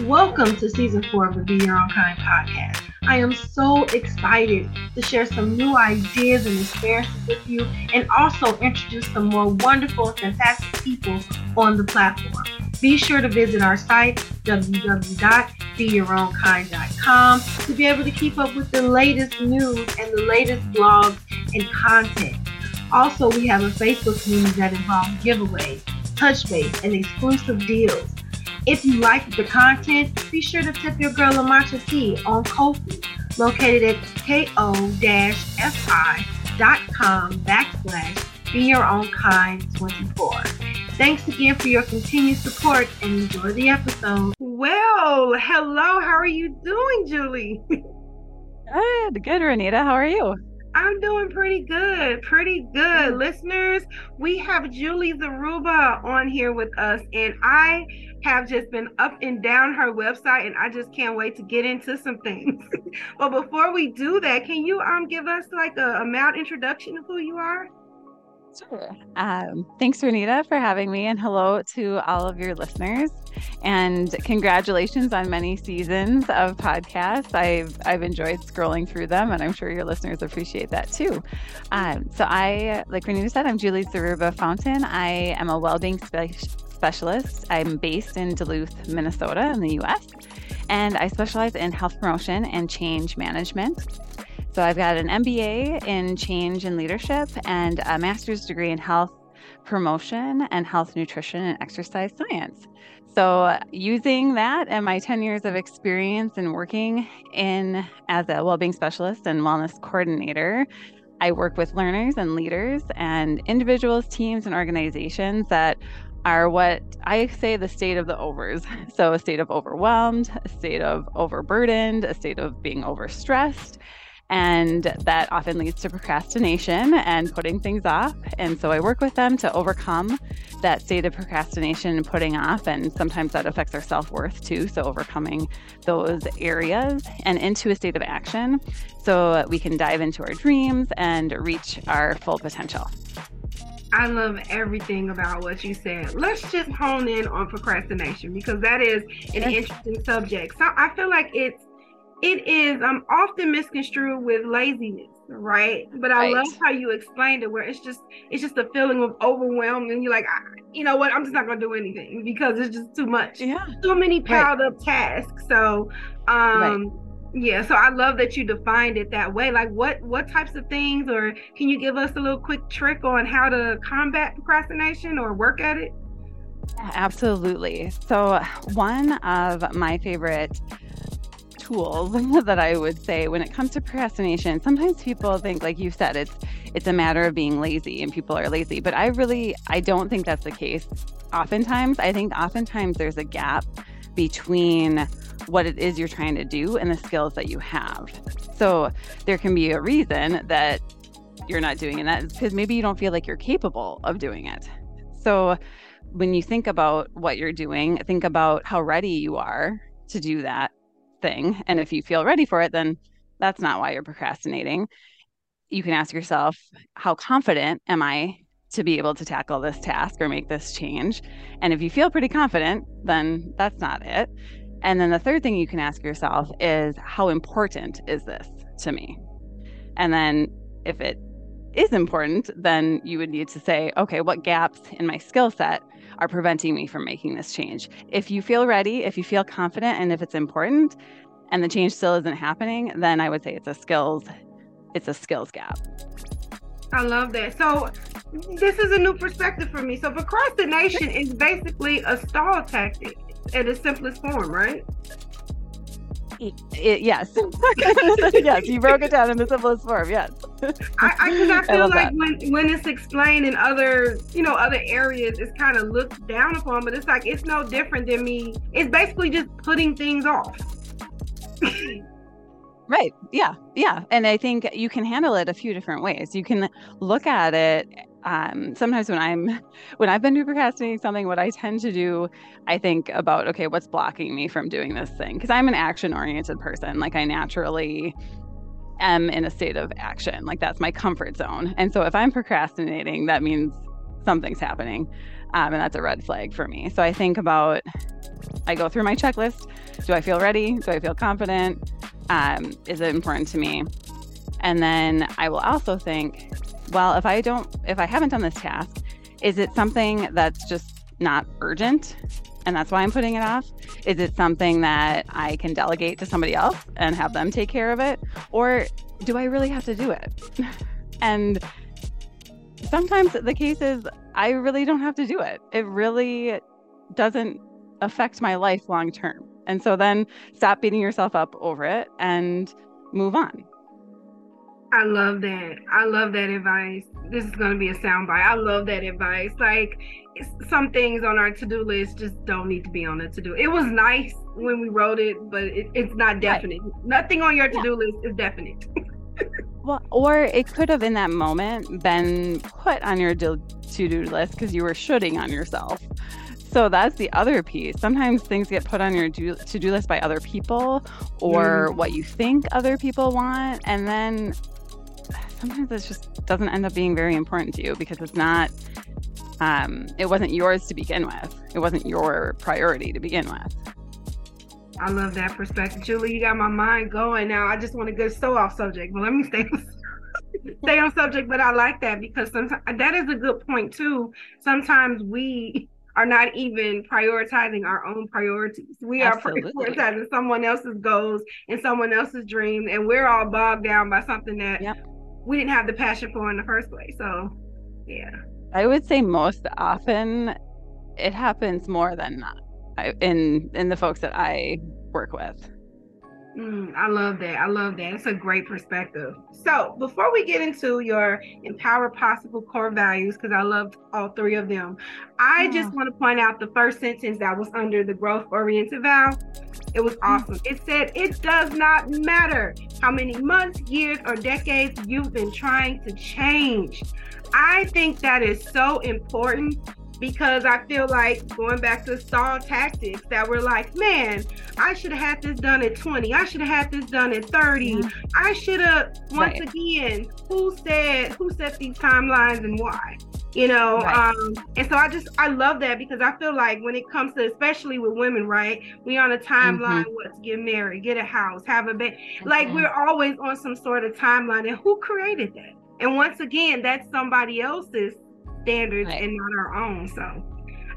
Welcome to season four of the Be Your Own Kind podcast. I am so excited to share some new ideas and experiences with you and also introduce some more wonderful fantastic people on the platform. Be sure to visit our site, www.beyourownkind.com, to be able to keep up with the latest news and the latest blogs and content. Also, we have a Facebook community that involves giveaways, touch base, and exclusive deals. If you like the content, be sure to tip your girl Lamasha T on Ko-fi, located at ko-fi.com backslash be your own kind 24. Thanks again for your continued support and enjoy the episode. Well, hello, how are you doing, Julie? Good, good, Renita. How are you? I'm doing pretty good, pretty good. Listeners, we have Julie Zaruba on here with us, and I have just been up and down her website, and I just can't wait to get into some things. but before we do that, can you um give us like a, a mild introduction of who you are? Sure. Um, thanks, Renita, for having me, and hello to all of your listeners. And congratulations on many seasons of podcasts. I've I've enjoyed scrolling through them, and I'm sure your listeners appreciate that too. Um, so I, like Renita said, I'm Julie Zaruba Fountain. I am a well-being spe- specialist. I'm based in Duluth, Minnesota, in the U.S., and I specialize in health promotion and change management. So I've got an MBA in change and leadership and a master's degree in health promotion and health nutrition and exercise science. So using that and my 10 years of experience in working in as a well-being specialist and wellness coordinator, I work with learners and leaders and individuals, teams and organizations that are what I say the state of the overs. So a state of overwhelmed, a state of overburdened, a state of being overstressed and that often leads to procrastination and putting things off. And so I work with them to overcome that state of procrastination and putting off. And sometimes that affects our self worth too. So overcoming those areas and into a state of action so we can dive into our dreams and reach our full potential. I love everything about what you said. Let's just hone in on procrastination because that is an interesting subject. So I feel like it's it is um often misconstrued with laziness right but i right. love how you explained it where it's just it's just a feeling of overwhelm and you're like you know what i'm just not gonna do anything because it's just too much yeah so many piled right. up tasks so um right. Yeah so i love that you defined it that way like what what types of things or can you give us a little quick trick on how to combat procrastination or work at it absolutely so one of my favorite tools that I would say when it comes to procrastination. Sometimes people think, like you said, it's it's a matter of being lazy and people are lazy. But I really I don't think that's the case. Oftentimes, I think oftentimes there's a gap between what it is you're trying to do and the skills that you have. So there can be a reason that you're not doing it. Because maybe you don't feel like you're capable of doing it. So when you think about what you're doing, think about how ready you are to do that thing. And if you feel ready for it, then that's not why you're procrastinating. You can ask yourself, how confident am I to be able to tackle this task or make this change? And if you feel pretty confident, then that's not it. And then the third thing you can ask yourself is, how important is this to me? And then if it is important, then you would need to say, okay, what gaps in my skill set are preventing me from making this change? If you feel ready, if you feel confident, and if it's important, and the change still isn't happening, then I would say it's a skills, it's a skills gap. I love that. So this is a new perspective for me. So procrastination is basically a stall tactic in its simplest form, right? It, yes, yes, you broke it down in the simplest form. Yes, I, I, I feel I like that. when when it's explained in other you know other areas, it's kind of looked down upon, but it's like it's no different than me. It's basically just putting things off. right. Yeah. Yeah. And I think you can handle it a few different ways. You can look at it um, sometimes when I'm when I've been procrastinating something, what I tend to do, I think about okay, what's blocking me from doing this thing? Because I'm an action oriented person. Like I naturally am in a state of action. Like that's my comfort zone. And so if I'm procrastinating, that means something's happening. Um, and that's a red flag for me. So I think about, I go through my checklist. Do I feel ready? Do I feel confident? Um, is it important to me? And then I will also think, well, if I don't, if I haven't done this task, is it something that's just not urgent? And that's why I'm putting it off? Is it something that I can delegate to somebody else and have them take care of it? Or do I really have to do it? and sometimes the case is I really don't have to do it. It really doesn't affect my life long term. And so then stop beating yourself up over it and move on. I love that. I love that advice. This is going to be a soundbite. I love that advice. Like some things on our to-do list just don't need to be on the to-do. It was nice when we wrote it, but it, it's not definite. Right. Nothing on your to-do yeah. list is definite. well, or it could have in that moment been put on your to-do list because you were shooting on yourself. So that's the other piece. Sometimes things get put on your do- to do list by other people or mm. what you think other people want. And then sometimes it just doesn't end up being very important to you because it's not um, it wasn't yours to begin with it wasn't your priority to begin with i love that perspective julie you got my mind going now i just want to go so off subject but let me stay stay on subject but i like that because sometimes that is a good point too sometimes we are not even prioritizing our own priorities. We Absolutely. are prioritizing someone else's goals and someone else's dreams, and we're all bogged down by something that yep we didn't have the passion for in the first place. So, yeah. I would say most often it happens more than not in in the folks that I work with. Mm, I love that. I love that. It's a great perspective. So, before we get into your empower possible core values, because I loved all three of them, I just want to point out the first sentence that was under the growth oriented vow. It was mm. awesome. It said, It does not matter how many months, years, or decades you've been trying to change. I think that is so important because I feel like going back to stall tactics that were like, man, I should have had this done at 20. I should have had this done at 30. Mm-hmm. I should have once right. again, who said who set these timelines and why? You know, right. um, and so I just I love that because I feel like when it comes to especially with women, right? We on a timeline, mm-hmm. what to get married, get a house, have a baby. Mm-hmm. Like we're always on some sort of timeline. And who created that? And once again, that's somebody else's standards right. and not our own. So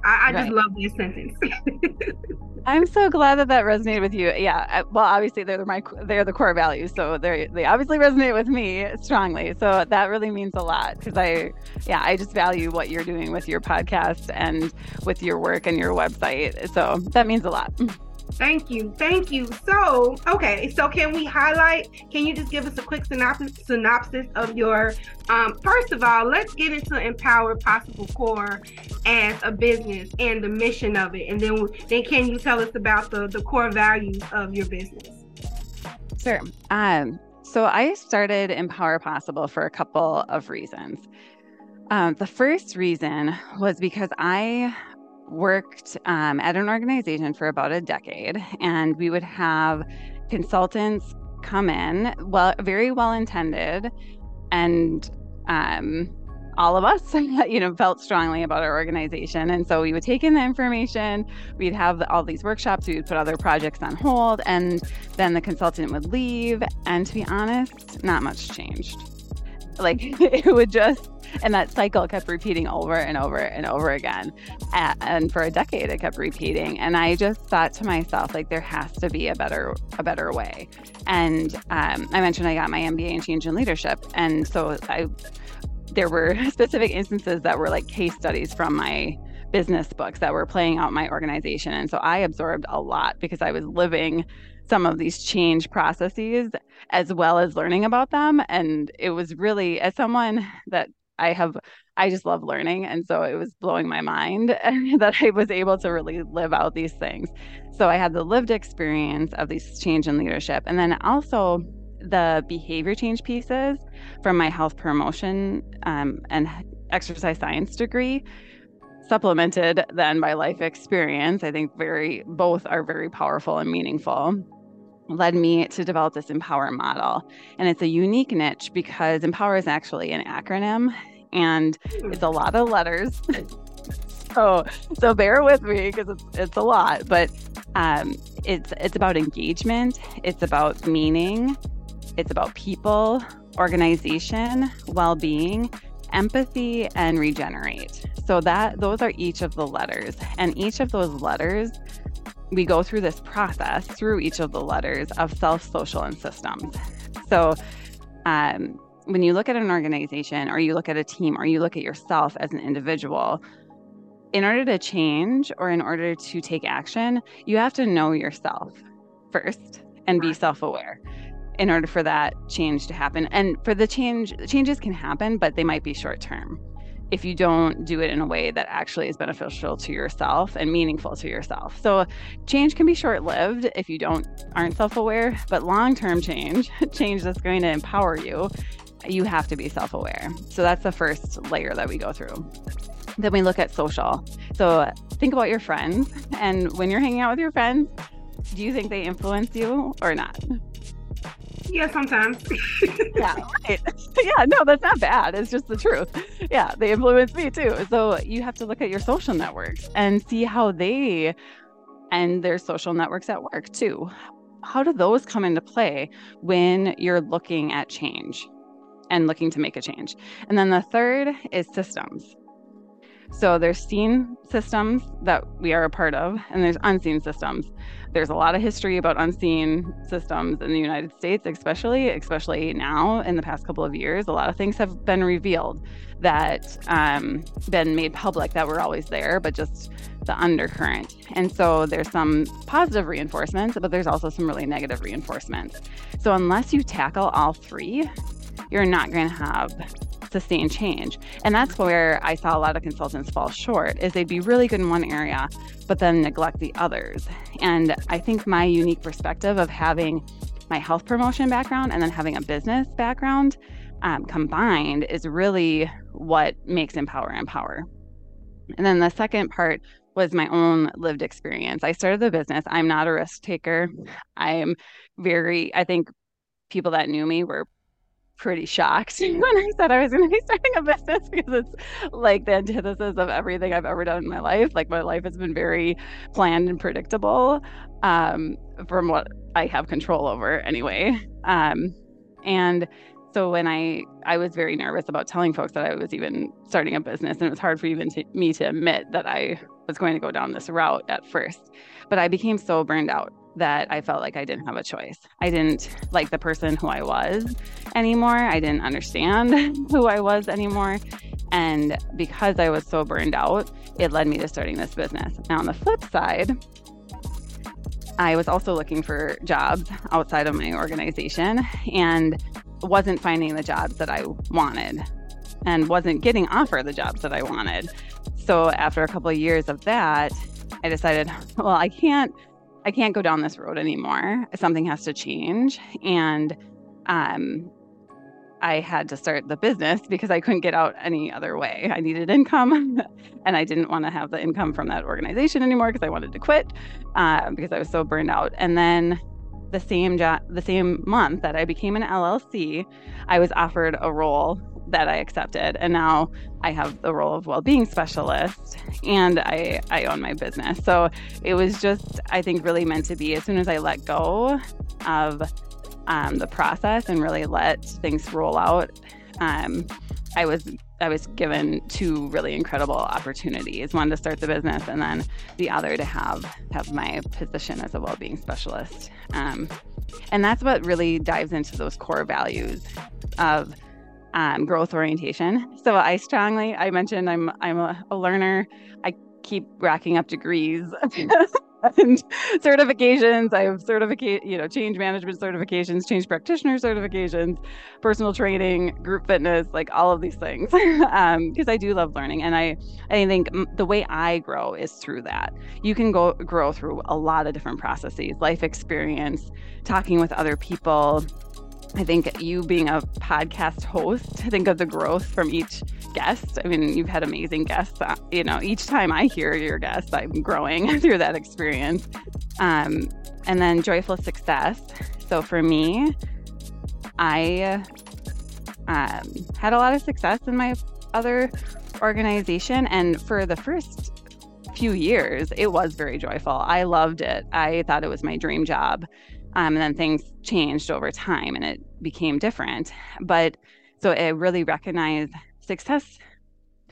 I, I right. just love this sentence. I'm so glad that that resonated with you. Yeah. Well, obviously they're my they're the core values, so they they obviously resonate with me strongly. So that really means a lot because I, yeah, I just value what you're doing with your podcast and with your work and your website. So that means a lot. Thank you. Thank you. So, okay. So, can we highlight? Can you just give us a quick synopsis, synopsis of your? Um, first of all, let's get into Empower Possible Core as a business and the mission of it, and then then can you tell us about the the core values of your business? Sure. Um, so I started Empower Possible for a couple of reasons. Um, the first reason was because I worked um, at an organization for about a decade, and we would have consultants come in, well, very well intended, and um, all of us, you know, felt strongly about our organization. And so we would take in the information, we'd have all these workshops, we would put other projects on hold, and then the consultant would leave. And to be honest, not much changed. Like it would just and that cycle kept repeating over and over and over again. And for a decade, it kept repeating. And I just thought to myself, like, there has to be a better, a better way. And um, I mentioned I got my MBA in change in leadership, and so I, there were specific instances that were like case studies from my business books that were playing out my organization. And so I absorbed a lot because I was living some of these change processes as well as learning about them. And it was really, as someone that I have I just love learning and so it was blowing my mind that I was able to really live out these things. So I had the lived experience of these change in leadership and then also the behavior change pieces from my health promotion um, and exercise science degree supplemented then by life experience i think very both are very powerful and meaningful led me to develop this Empower model. And it's a unique niche because Empower is actually an acronym and it's a lot of letters. so so bear with me because it's it's a lot, but um, it's it's about engagement, it's about meaning, it's about people, organization, well-being, empathy, and regenerate. So that those are each of the letters, and each of those letters we go through this process through each of the letters of self, social, and systems. So, um, when you look at an organization or you look at a team or you look at yourself as an individual, in order to change or in order to take action, you have to know yourself first and be self aware in order for that change to happen. And for the change, changes can happen, but they might be short term if you don't do it in a way that actually is beneficial to yourself and meaningful to yourself. So change can be short-lived if you don't aren't self-aware, but long-term change, change that's going to empower you, you have to be self-aware. So that's the first layer that we go through. Then we look at social. So think about your friends and when you're hanging out with your friends, do you think they influence you or not? Yeah, sometimes. yeah, right. Yeah, no, that's not bad. It's just the truth. Yeah, they influence me too. So you have to look at your social networks and see how they and their social networks at work too. How do those come into play when you're looking at change and looking to make a change? And then the third is systems. So there's seen systems that we are a part of, and there's unseen systems there's a lot of history about unseen systems in the United States, especially, especially now in the past couple of years. A lot of things have been revealed that um, been made public that were always there, but just the undercurrent. And so there's some positive reinforcements, but there's also some really negative reinforcements. So unless you tackle all three, you're not going to have sustained change. And that's where I saw a lot of consultants fall short is they'd be really good in one area, but then neglect the others. And I think my unique perspective of having my health promotion background and then having a business background um, combined is really what makes Empower Empower. And then the second part was my own lived experience. I started the business. I'm not a risk taker. I'm very, I think people that knew me were pretty shocked when I said I was going to be starting a business because it's like the antithesis of everything I've ever done in my life. Like my life has been very planned and predictable um, from what I have control over anyway. Um, and so when I I was very nervous about telling folks that I was even starting a business, and it was hard for even to, me to admit that I was going to go down this route at first. But I became so burned out that I felt like I didn't have a choice. I didn't like the person who I was anymore. I didn't understand who I was anymore. And because I was so burned out, it led me to starting this business. Now, on the flip side, I was also looking for jobs outside of my organization and wasn't finding the jobs that I wanted and wasn't getting offered the jobs that I wanted. So, after a couple of years of that, I decided, well, I can't I can't go down this road anymore. Something has to change. And um, I had to start the business because I couldn't get out any other way. I needed income and I didn't want to have the income from that organization anymore because I wanted to quit uh, because I was so burned out. And then the same the same month that I became an LLC, I was offered a role that I accepted. And now I have the role of well-being specialist and I, I own my business. So it was just, I think, really meant to be as soon as I let go of um, the process and really let things roll out. Um, I was I was given two really incredible opportunities: one to start the business, and then the other to have have my position as a well-being specialist. Um, and that's what really dives into those core values of um, growth orientation. So I strongly, I mentioned I'm I'm a, a learner. I keep racking up degrees and certifications. I have certificate, you know, change management certifications, change practitioner certifications, personal training, group fitness, like all of these things, because um, I do love learning. And I, I think the way I grow is through that. You can go grow through a lot of different processes, life experience, talking with other people, I think you being a podcast host, I think of the growth from each guest. I mean, you've had amazing guests. Uh, you know, each time I hear your guest, I'm growing through that experience. Um, and then joyful success. So for me, I um, had a lot of success in my other organization. And for the first few years, it was very joyful. I loved it. I thought it was my dream job. Um, and then things changed over time and it became different. But so it really recognized success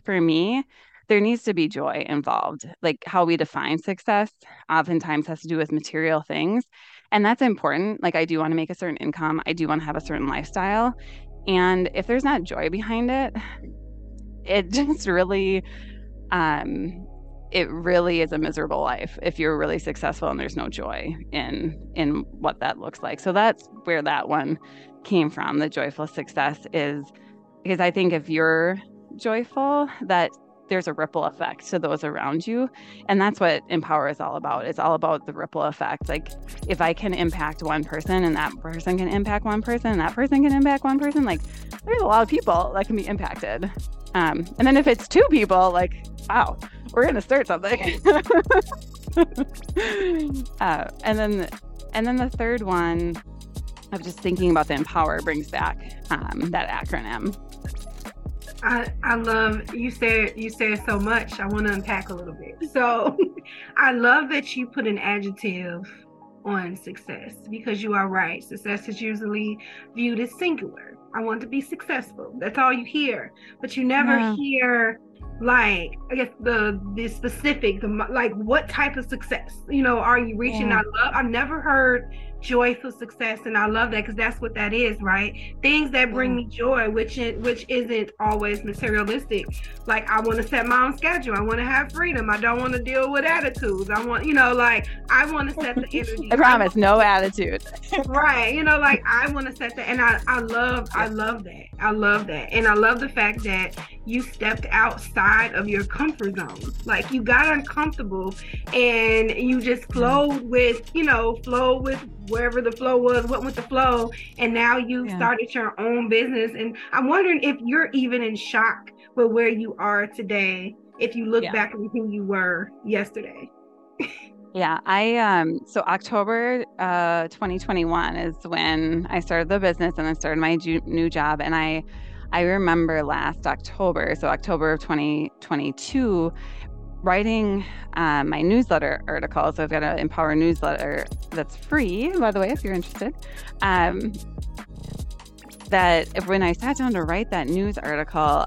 for me. There needs to be joy involved. Like how we define success oftentimes has to do with material things. And that's important. Like, I do want to make a certain income, I do want to have a certain lifestyle. And if there's not joy behind it, it just really um it really is a miserable life if you're really successful and there's no joy in in what that looks like. So that's where that one came from. The joyful success is because I think if you're joyful, that there's a ripple effect to those around you. And that's what Empower is all about. It's all about the ripple effect. Like if I can impact one person and that person can impact one person and that person can impact one person, like there's a lot of people that can be impacted. Um, and then if it's two people, like, wow, we're gonna start something. uh, and then and then the third one of just thinking about the empower brings back um, that acronym I, I love you said you said so much. I want to unpack a little bit. So I love that you put an adjective on success because you are right. Success is usually viewed as singular. I want to be successful. That's all you hear, but you never yeah. hear like I guess the the specific the like what type of success you know are you reaching? Yeah. I love I've never heard joyful success and i love that because that's what that is right? Things that bring mm-hmm. me joy which is, which isn't always materialistic. Like i want to set my own schedule i want to have freedom i don't want to deal with attitudes i want you know like i want to set the energy. I promise I no attitude. Right you know like i want to set that and i i love i love that i love that. And i love the fact that you stepped outside of your comfort zone. Like you got uncomfortable and you just mm-hmm. flowed with you know flowed with wherever the flow was, went with the flow, and now you yeah. started your own business. And I'm wondering if you're even in shock with where you are today, if you look yeah. back at who you were yesterday. yeah, I um so October uh 2021 is when I started the business and I started my ju- new job and I I remember last October, so October of 2022, writing um, my newsletter article. So I've got an Empower newsletter that's free, by the way, if you're interested. Um, that if, when I sat down to write that news article,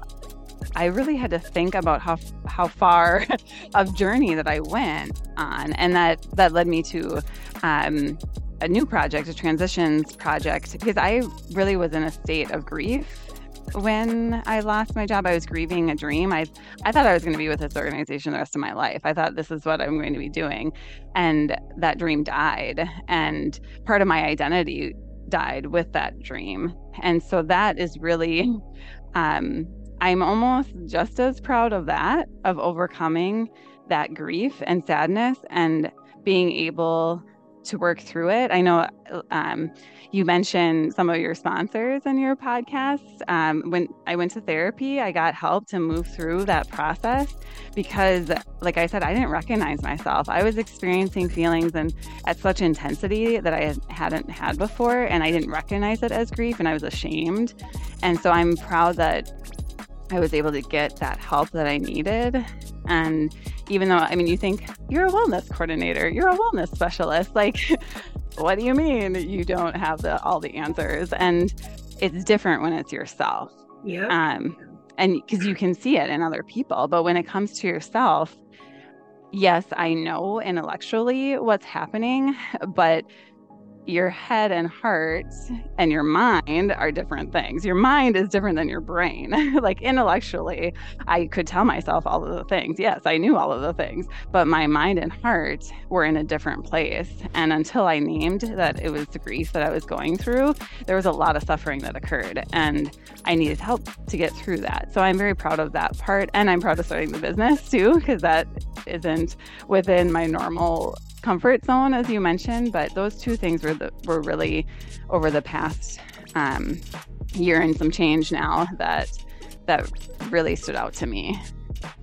I really had to think about how how far of journey that I went on, and that that led me to um, a new project, a transitions project, because I really was in a state of grief when I lost my job, I was grieving a dream. I I thought I was going to be with this organization the rest of my life. I thought this is what I'm going to be doing, and that dream died. And part of my identity died with that dream. And so that is really, um, I'm almost just as proud of that, of overcoming that grief and sadness, and being able to work through it. I know um, you mentioned some of your sponsors in your podcast. Um, when I went to therapy, I got help to move through that process because, like I said, I didn't recognize myself. I was experiencing feelings and at such intensity that I hadn't had before, and I didn't recognize it as grief, and I was ashamed. And so I'm proud that I was able to get that help that I needed. And even though, I mean, you think you're a wellness coordinator, you're a wellness specialist. Like, what do you mean you don't have the, all the answers? And it's different when it's yourself. Yeah. Um, and because you can see it in other people. But when it comes to yourself, yes, I know intellectually what's happening, but your head and heart and your mind are different things. Your mind is different than your brain. like intellectually, I could tell myself all of the things. Yes, I knew all of the things, but my mind and heart were in a different place. And until I named that it was the grief that I was going through, there was a lot of suffering that occurred. And I needed help to get through that. So I'm very proud of that part. And I'm proud of starting the business too, because that isn't within my normal comfort zone, as you mentioned, but those two things were the, were really over the past um, year and some change now that that really stood out to me.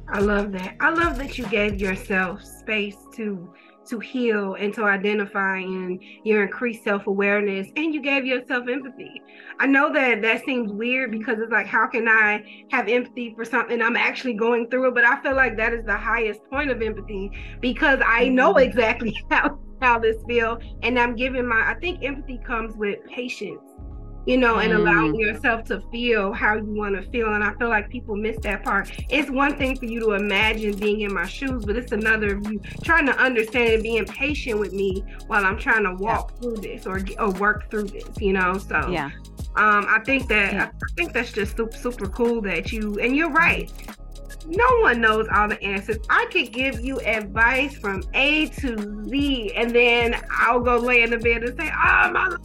I love that. I love that you gave yourself space to to heal and to identify and your increased self-awareness and you gave yourself empathy i know that that seems weird because it's like how can i have empathy for something i'm actually going through it but i feel like that is the highest point of empathy because i know mm-hmm. exactly how how this feel and i'm giving my i think empathy comes with patience you know, and allowing mm. yourself to feel how you want to feel. And I feel like people miss that part. It's one thing for you to imagine being in my shoes, but it's another of you trying to understand and being patient with me while I'm trying to walk yeah. through this or or work through this, you know. So yeah. Um, I think that yeah. I think that's just super, super cool that you and you're right no one knows all the answers. I could give you advice from A to Z, and then I'll go lay in the bed and say, "Oh my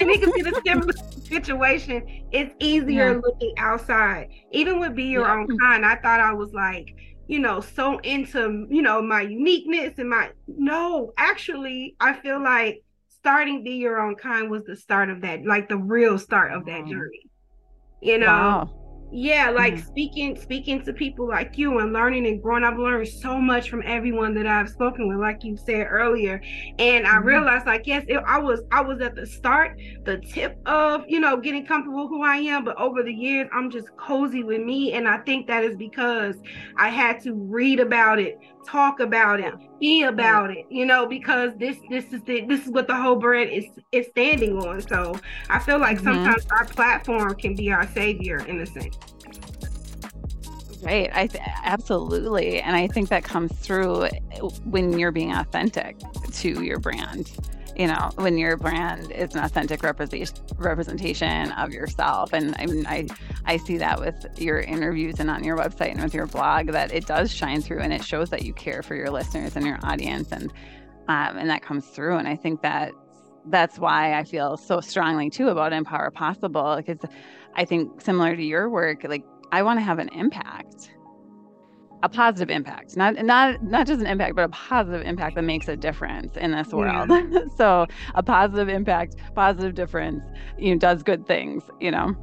and it can be the similar situation. It's easier yeah. looking outside. Even with Be Your yeah. Own Kind, I thought I was like, you know, so into, you know, my uniqueness and my no, actually, I feel like starting Be Your Own Kind was the start of that, like the real start of that journey. You know, wow yeah like mm-hmm. speaking speaking to people like you and learning and growing i've learned so much from everyone that i've spoken with like you said earlier and i mm-hmm. realized like yes it, i was i was at the start the tip of you know getting comfortable who i am but over the years i'm just cozy with me and i think that is because i had to read about it talk about it be about it you know because this this is the this is what the whole brand is is standing on. So i feel like mm-hmm. sometimes our platform can be our savior in a sense. Right. I th- absolutely. And i think that comes through when you're being authentic to your brand you know when your brand is an authentic representation representation of yourself. And i mean i i see that with your interviews and on your website and with your blog that it does shine through and it shows that you care for your listeners and your audience. And um, and that comes through. And i think that that's why i feel so strongly too about empower possible because i think similar to your work like i want to have an impact a positive impact not not not just an impact but a positive impact that makes a difference in this world yeah. so a positive impact positive difference you know does good things you know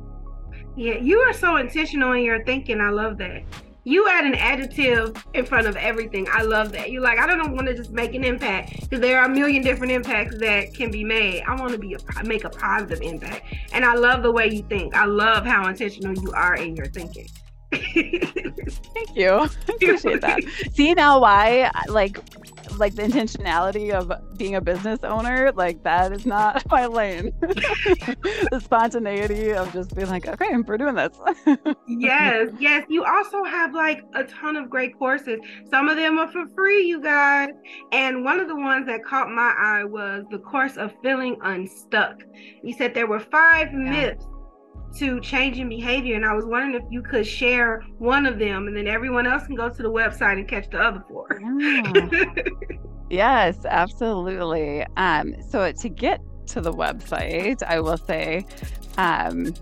yeah you are so intentional in your thinking i love that you add an additive in front of everything. I love that. You like, I don't want to just make an impact because there are a million different impacts that can be made. I want to be a, make a positive impact, and I love the way you think. I love how intentional you are in your thinking. Thank you. I appreciate that. See now why like like the intentionality of being a business owner, like that is not my lane. the spontaneity of just being like, okay, we're doing this. yes, yes. You also have like a ton of great courses. Some of them are for free, you guys. And one of the ones that caught my eye was the course of feeling unstuck. You said there were five yeah. myths to changing behavior. And I was wondering if you could share one of them and then everyone else can go to the website and catch the other four. yes, absolutely. Um, so to get to the website, I will say um,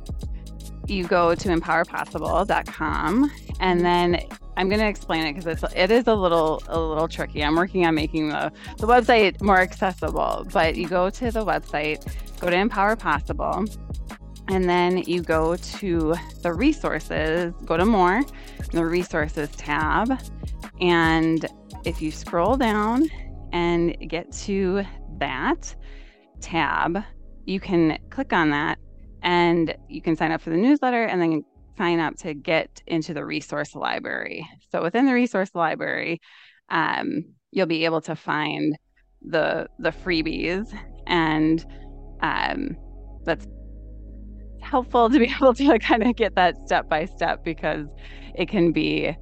you go to empowerpossible.com and then I'm going to explain it because it's it is a little a little tricky. I'm working on making the the website more accessible, but you go to the website, go to Empower Possible, and then you go to the resources, go to more, the resources tab. And if you scroll down and get to that tab, you can click on that and you can sign up for the newsletter and then sign up to get into the resource library. So within the resource library, um, you'll be able to find the the freebies and um, that's helpful to be able to kind of get that step by step because it can be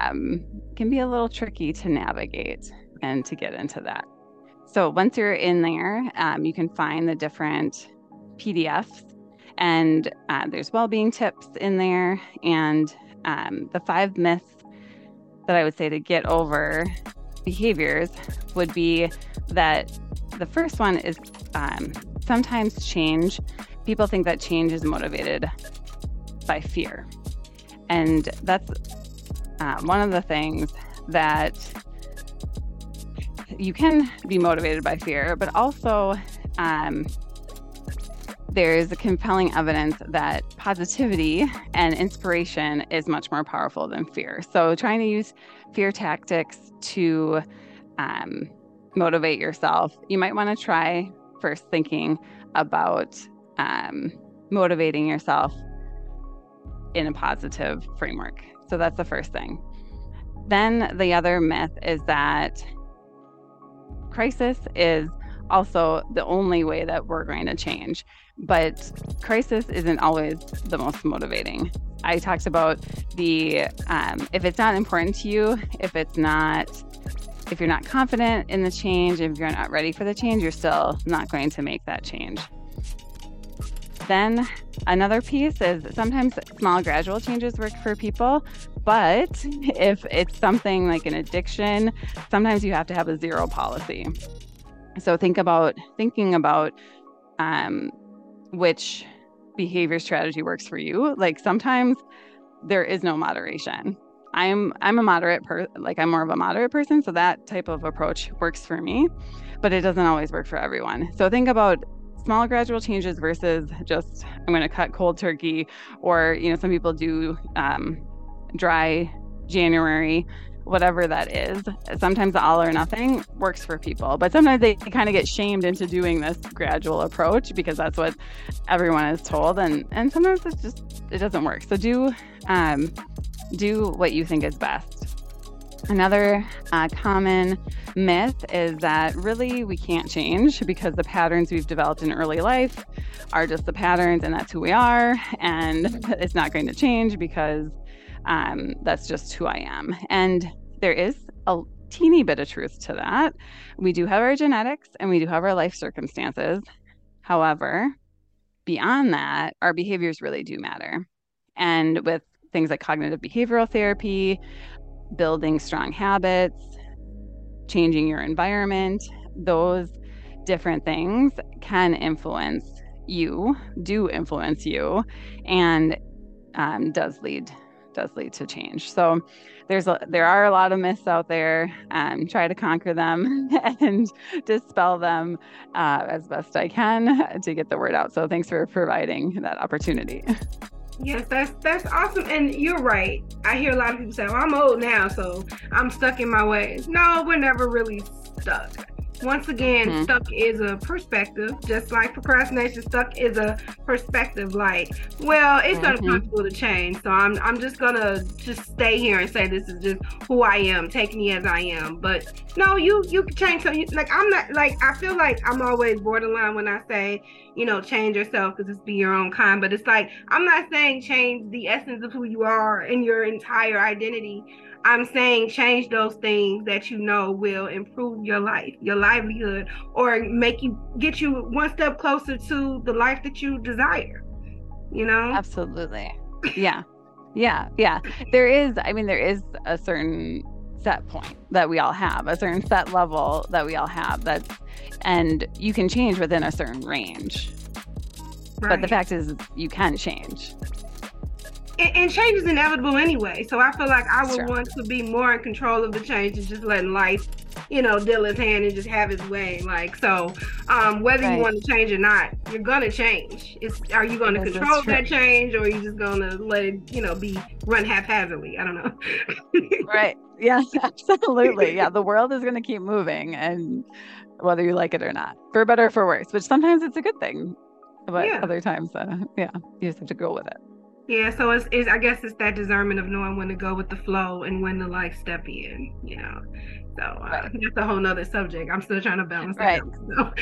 um, can be a little tricky to navigate and to get into that. So once you're in there, um, you can find the different PDFs, and uh, there's well-being tips in there, and um, the five myths that I would say to get over behaviors would be that the first one is um, sometimes change people think that change is motivated by fear. And that's uh, one of the things that you can be motivated by fear, but also um, there's compelling evidence that positivity and inspiration is much more powerful than fear. So, trying to use fear tactics to um, motivate yourself, you might want to try first thinking about um, motivating yourself in a positive framework. So that's the first thing. Then the other myth is that crisis is also the only way that we're going to change. But crisis isn't always the most motivating. I talked about the um, if it's not important to you, if it's not, if you're not confident in the change, if you're not ready for the change, you're still not going to make that change. Then another piece is sometimes small gradual changes work for people, but if it's something like an addiction, sometimes you have to have a zero policy. So think about thinking about um, which behavior strategy works for you. Like sometimes there is no moderation. I'm I'm a moderate per like I'm more of a moderate person, so that type of approach works for me, but it doesn't always work for everyone. So think about small gradual changes versus just I'm going to cut cold turkey, or you know some people do um, dry January whatever that is. Sometimes the all or nothing works for people, but sometimes they, kind of get shamed into doing this gradual approach because that's what everyone is told, and and sometimes it's just it doesn't work. So do um, do what you think is best. Another uh, common myth is that really we can't change because the patterns we've developed in early life are just the patterns and that's who we are, and it's not going to change because um, that's just who I am. And there is a teeny bit of truth to that. We do have our genetics and we do have our life circumstances. However, beyond that, our behaviors really do matter. And with things like cognitive behavioral therapy, building strong habits, changing your environment, those different things can influence you, do influence you, and um, does lead does lead to change. So there's a, there are a lot of myths out there. Um, try to conquer them and dispel them uh, as best I can to get the word out. So thanks for providing that opportunity. Yes, that's that's awesome, and you're right. I hear a lot of people say, "Well, I'm old now, so I'm stuck in my ways." No, we're never really stuck once again, mm-hmm. stuck is a perspective, just like procrastination. Stuck is a perspective. Like, well, it's mm-hmm. uncomfortable to change, so I'm I'm just gonna just stay here and say this is just who I am. Take me as I am. But no, you you can change. So you, like I'm not like I feel like I'm always borderline when I say you know change yourself because it's be your own kind. But it's like I'm not saying change the essence of who you are and your entire identity. I'm saying change those things that you know will improve your life, your livelihood, or make you get you one step closer to the life that you desire. You know? Absolutely. Yeah. yeah. Yeah. There is, I mean, there is a certain set point that we all have, a certain set level that we all have that's and you can change within a certain range. Right. But the fact is you can change and, and, change is inevitable anyway. So I feel like I would want to be more in control of the change and just letting life, you know, deal its hand and just have its way. Like so, um, whether right. you want to change or not, you're gonna change. It's are you gonna control that change or are you just gonna let it, you know, be run haphazardly? I don't know. right. Yes, absolutely. Yeah, the world is gonna keep moving and whether you like it or not, for better or for worse, which sometimes it's a good thing. But yeah. other times, uh, yeah, you just have to go with it. Yeah, so it's, it's I guess it's that discernment of knowing when to go with the flow and when to like step in, you know. So uh, right. that's a whole nother subject. I'm still trying to balance right. that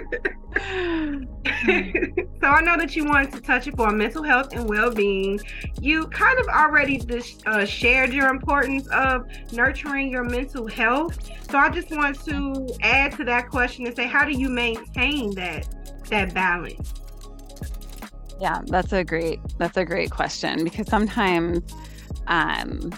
so. so I know that you wanted to touch upon mental health and well-being. You kind of already dis- uh, shared your importance of nurturing your mental health. So I just want to add to that question and say, how do you maintain that that balance? Yeah, that's a great that's a great question because sometimes um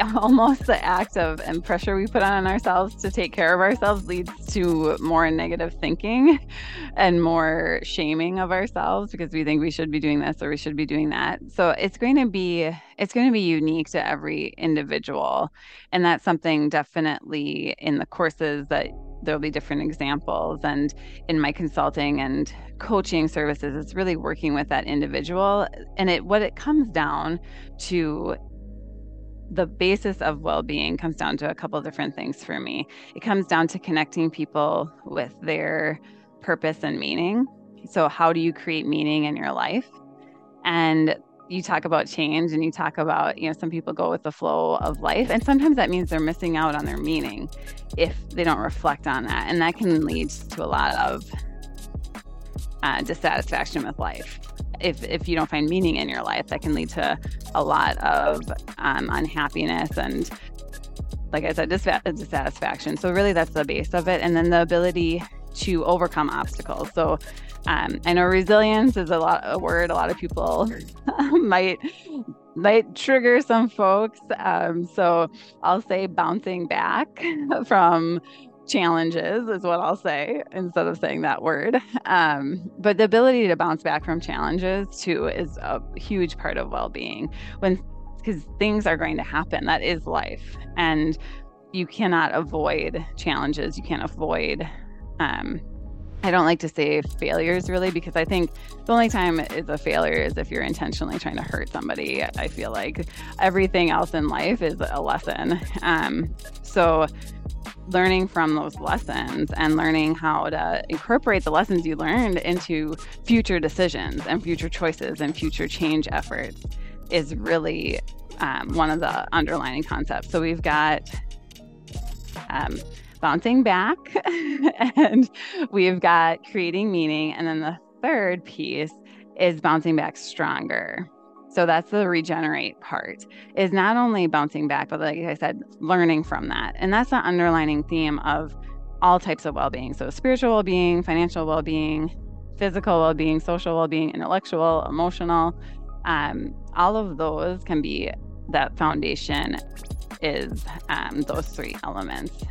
almost the act of and pressure we put on ourselves to take care of ourselves leads to more negative thinking and more shaming of ourselves because we think we should be doing this or we should be doing that. So it's going to be it's going to be unique to every individual and that's something definitely in the courses that there'll be different examples and in my consulting and coaching services it's really working with that individual and it what it comes down to the basis of well-being comes down to a couple of different things for me. It comes down to connecting people with their purpose and meaning. So how do you create meaning in your life? And you talk about change and you talk about, you know, some people go with the flow of life. And sometimes that means they're missing out on their meaning if they don't reflect on that. And that can lead to a lot of uh, dissatisfaction with life. If, if you don't find meaning in your life, that can lead to a lot of um, unhappiness and, like I said, dissatisfaction. So, really, that's the base of it. And then the ability to overcome obstacles. So, um, I know resilience is a lot a word a lot of people might might trigger some folks. Um, so I'll say bouncing back from challenges is what I'll say instead of saying that word. Um, but the ability to bounce back from challenges too is a huge part of well-being when because things are going to happen. That is life, and you cannot avoid challenges. You can't avoid um, I don't like to say failures really because I think the only time it's a failure is if you're intentionally trying to hurt somebody. I feel like everything else in life is a lesson. Um, so, learning from those lessons and learning how to incorporate the lessons you learned into future decisions and future choices and future change efforts is really um, one of the underlining concepts. So, we've got um, bouncing back and we've got creating meaning. And then the third piece is bouncing back stronger. So that's the regenerate part is not only bouncing back, but like I said, learning from that. And that's the underlining theme of all types of well being. So spiritual well being, financial well being, physical well being, social well being, intellectual, emotional. Um, all of those can be that foundation is um, those three elements.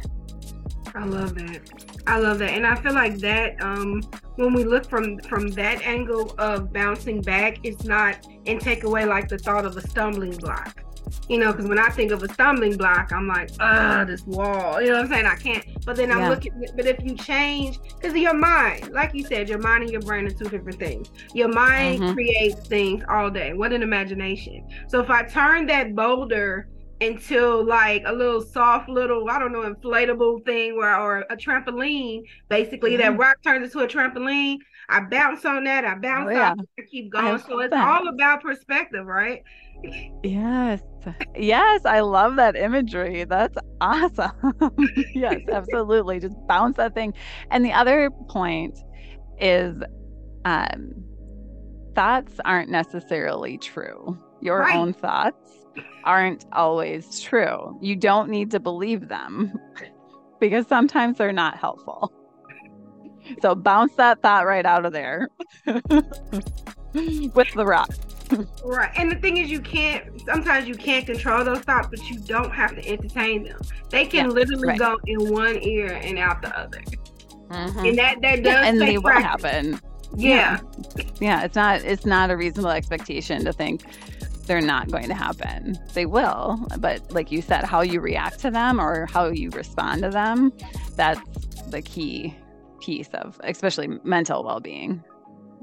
I love that. I love that, and I feel like that um, when we look from from that angle of bouncing back, it's not and take away like the thought of a stumbling block. You know, because when I think of a stumbling block, I'm like, ah, this wall. You know what I'm saying? I can't. But then I'm yeah. looking. But if you change, because your mind, like you said, your mind and your brain are two different things. Your mind mm-hmm. creates things all day. What an imagination! So if I turn that boulder until like a little soft little I don't know inflatable thing where or a trampoline basically mm-hmm. that rock turns into a trampoline. I bounce on that I bounce oh, yeah. off I keep going. I so it's that. all about perspective right? Yes. Yes I love that imagery. That's awesome. Yes absolutely. Just bounce that thing. And the other point is um thoughts aren't necessarily true. Your right. own thoughts aren't always true. You don't need to believe them because sometimes they're not helpful. So bounce that thought right out of there with the rock. right. And the thing is you can't sometimes you can't control those thoughts, but you don't have to entertain them. They can yeah, literally right. go in one ear and out the other. Mm-hmm. And that that does and they will happen. Yeah. yeah. Yeah. It's not it's not a reasonable expectation to think they're not going to happen. They will, but like you said, how you react to them or how you respond to them, that's the key piece of especially mental well-being.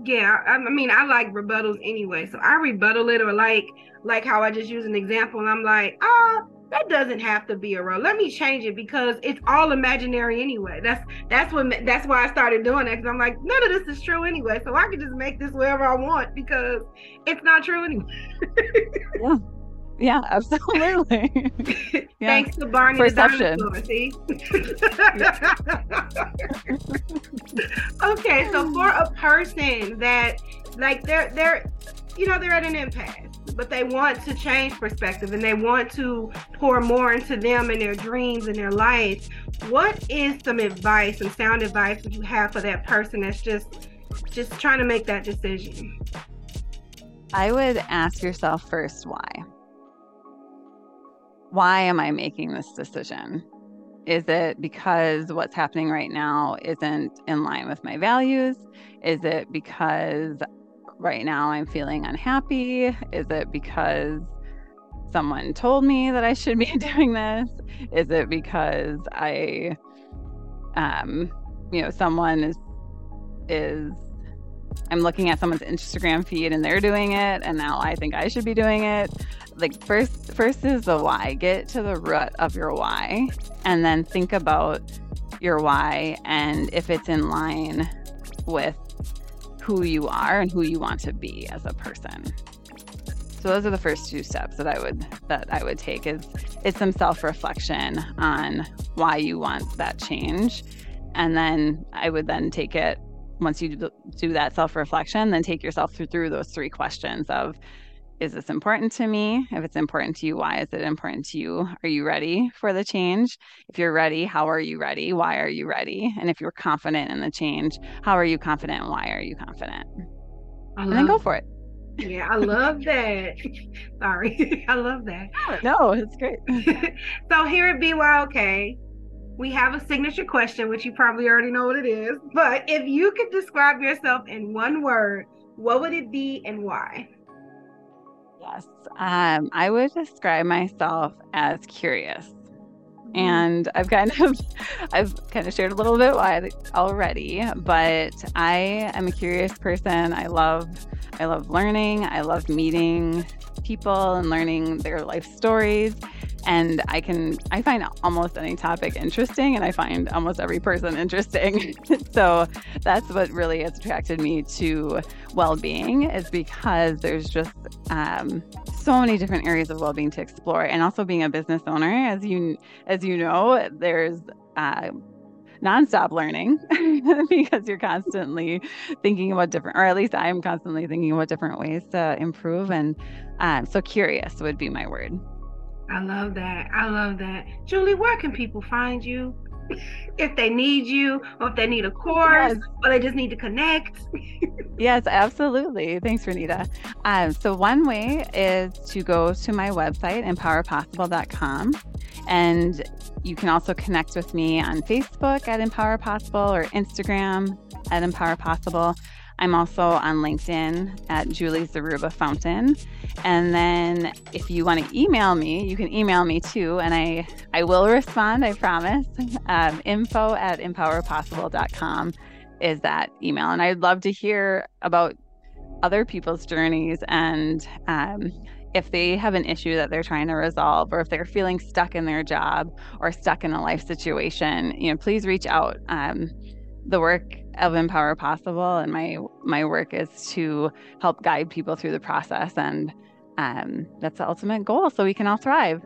Yeah, I, mean, I like rebuttals anyway. So I rebuttal it or like like how I just use an example and I'm like, ah, that doesn't have to be a role. Let me change it because it's all imaginary anyway. That's that's what that's why I started doing it because I'm like none of this is true anyway, so I can just make this wherever I want because it's not true anyway. yeah. Yeah, absolutely. yeah. Thanks to Barney Perception. the see? okay, so for a person that like they're they're you know they're at an impasse but they want to change perspective and they want to pour more into them and their dreams and their life. What is some advice, some sound advice that you have for that person that's just just trying to make that decision? I would ask yourself first why. Why am I making this decision? Is it because what's happening right now isn't in line with my values? Is it because right now I'm feeling unhappy? Is it because someone told me that I should be doing this? Is it because I um you know someone is is I'm looking at someone's Instagram feed and they're doing it and now I think I should be doing it. like first first is the why. Get to the root of your why and then think about your why and if it's in line with who you are and who you want to be as a person. So those are the first two steps that I would that I would take is it's some self-reflection on why you want that change. And then I would then take it once you do that self-reflection, then take yourself through, through those three questions of is this important to me? If it's important to you, why is it important to you? Are you ready for the change? If you're ready, how are you ready? Why are you ready? And if you're confident in the change, how are you confident? Why are you confident? and then go for it. Yeah, I love that. Sorry, I love that. No, it's great. so here at BYOK, we have a signature question, which you probably already know what it is. But if you could describe yourself in one word, what would it be and why? Yes. Um, I would describe myself as curious. Mm-hmm. And I've kind of I've kind of shared a little bit why already, but I am a curious person. I love I love learning. I love meeting people and learning their life stories and I can I find almost any topic interesting and I find almost every person interesting. so that's what really has attracted me to well-being is because there's just um, so many different areas of well-being to explore and also being a business owner as you as you know there's uh, nonstop learning because you're constantly thinking about different, or at least I'm constantly thinking about different ways to improve. And um, so curious would be my word. I love that. I love that. Julie, where can people find you? if they need you, or if they need a course, yes. or they just need to connect. yes, absolutely. Thanks, Renita. Um, so, one way is to go to my website, empowerpossible.com. And you can also connect with me on Facebook at Empower Possible or Instagram at Empower Possible. I'm also on LinkedIn at Julie Zaruba Fountain. And then if you want to email me, you can email me too. And I, I will respond, I promise. Um, info at empowerpossible.com is that email. And I'd love to hear about other people's journeys and um, if they have an issue that they're trying to resolve or if they're feeling stuck in their job or stuck in a life situation you know please reach out um, the work of Empower Possible, and my my work is to help guide people through the process, and um, that's the ultimate goal, so we can all thrive.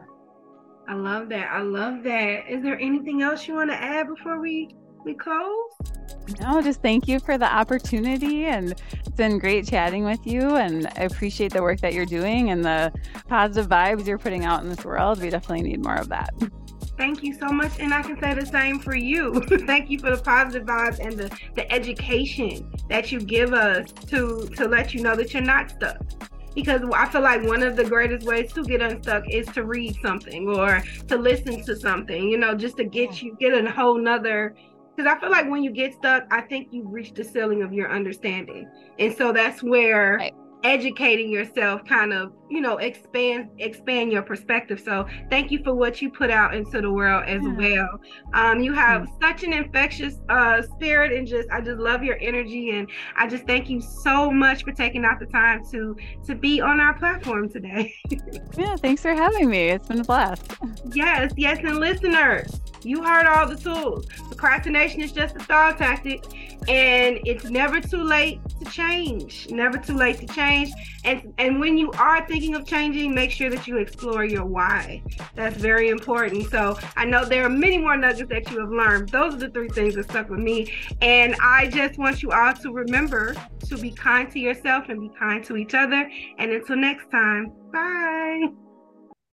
I love that. I love that. Is there anything else you want to add before we we close? No, just thank you for the opportunity, and it's been great chatting with you. And I appreciate the work that you're doing and the positive vibes you're putting out in this world. We definitely need more of that. Thank you so much. And I can say the same for you. Thank you for the positive vibes and the, the education that you give us to to let you know that you're not stuck. Because I feel like one of the greatest ways to get unstuck is to read something or to listen to something, you know, just to get you get a whole nother because I feel like when you get stuck, I think you reach the ceiling of your understanding. And so that's where right educating yourself kind of you know expand expand your perspective. So thank you for what you put out into the world as yeah. well. Um, you have mm-hmm. such an infectious uh, spirit and just i just love your energy. And i just thank you so much for taking out the time to to be on our platform today. Yeah thanks for having me. It's been a blast. Yes yes. And listeners you heard all the tools. Procrastination is just a stall tactic and it's never too late to change. Never too late to change. And and when you are thinking of changing make sure that you explore your why. That's very important. So i know there are many more nuggets that you have learned. Those are the three things that stuck with me. And i just want you all to remember to be kind to yourself and be kind to each other. And until next time bye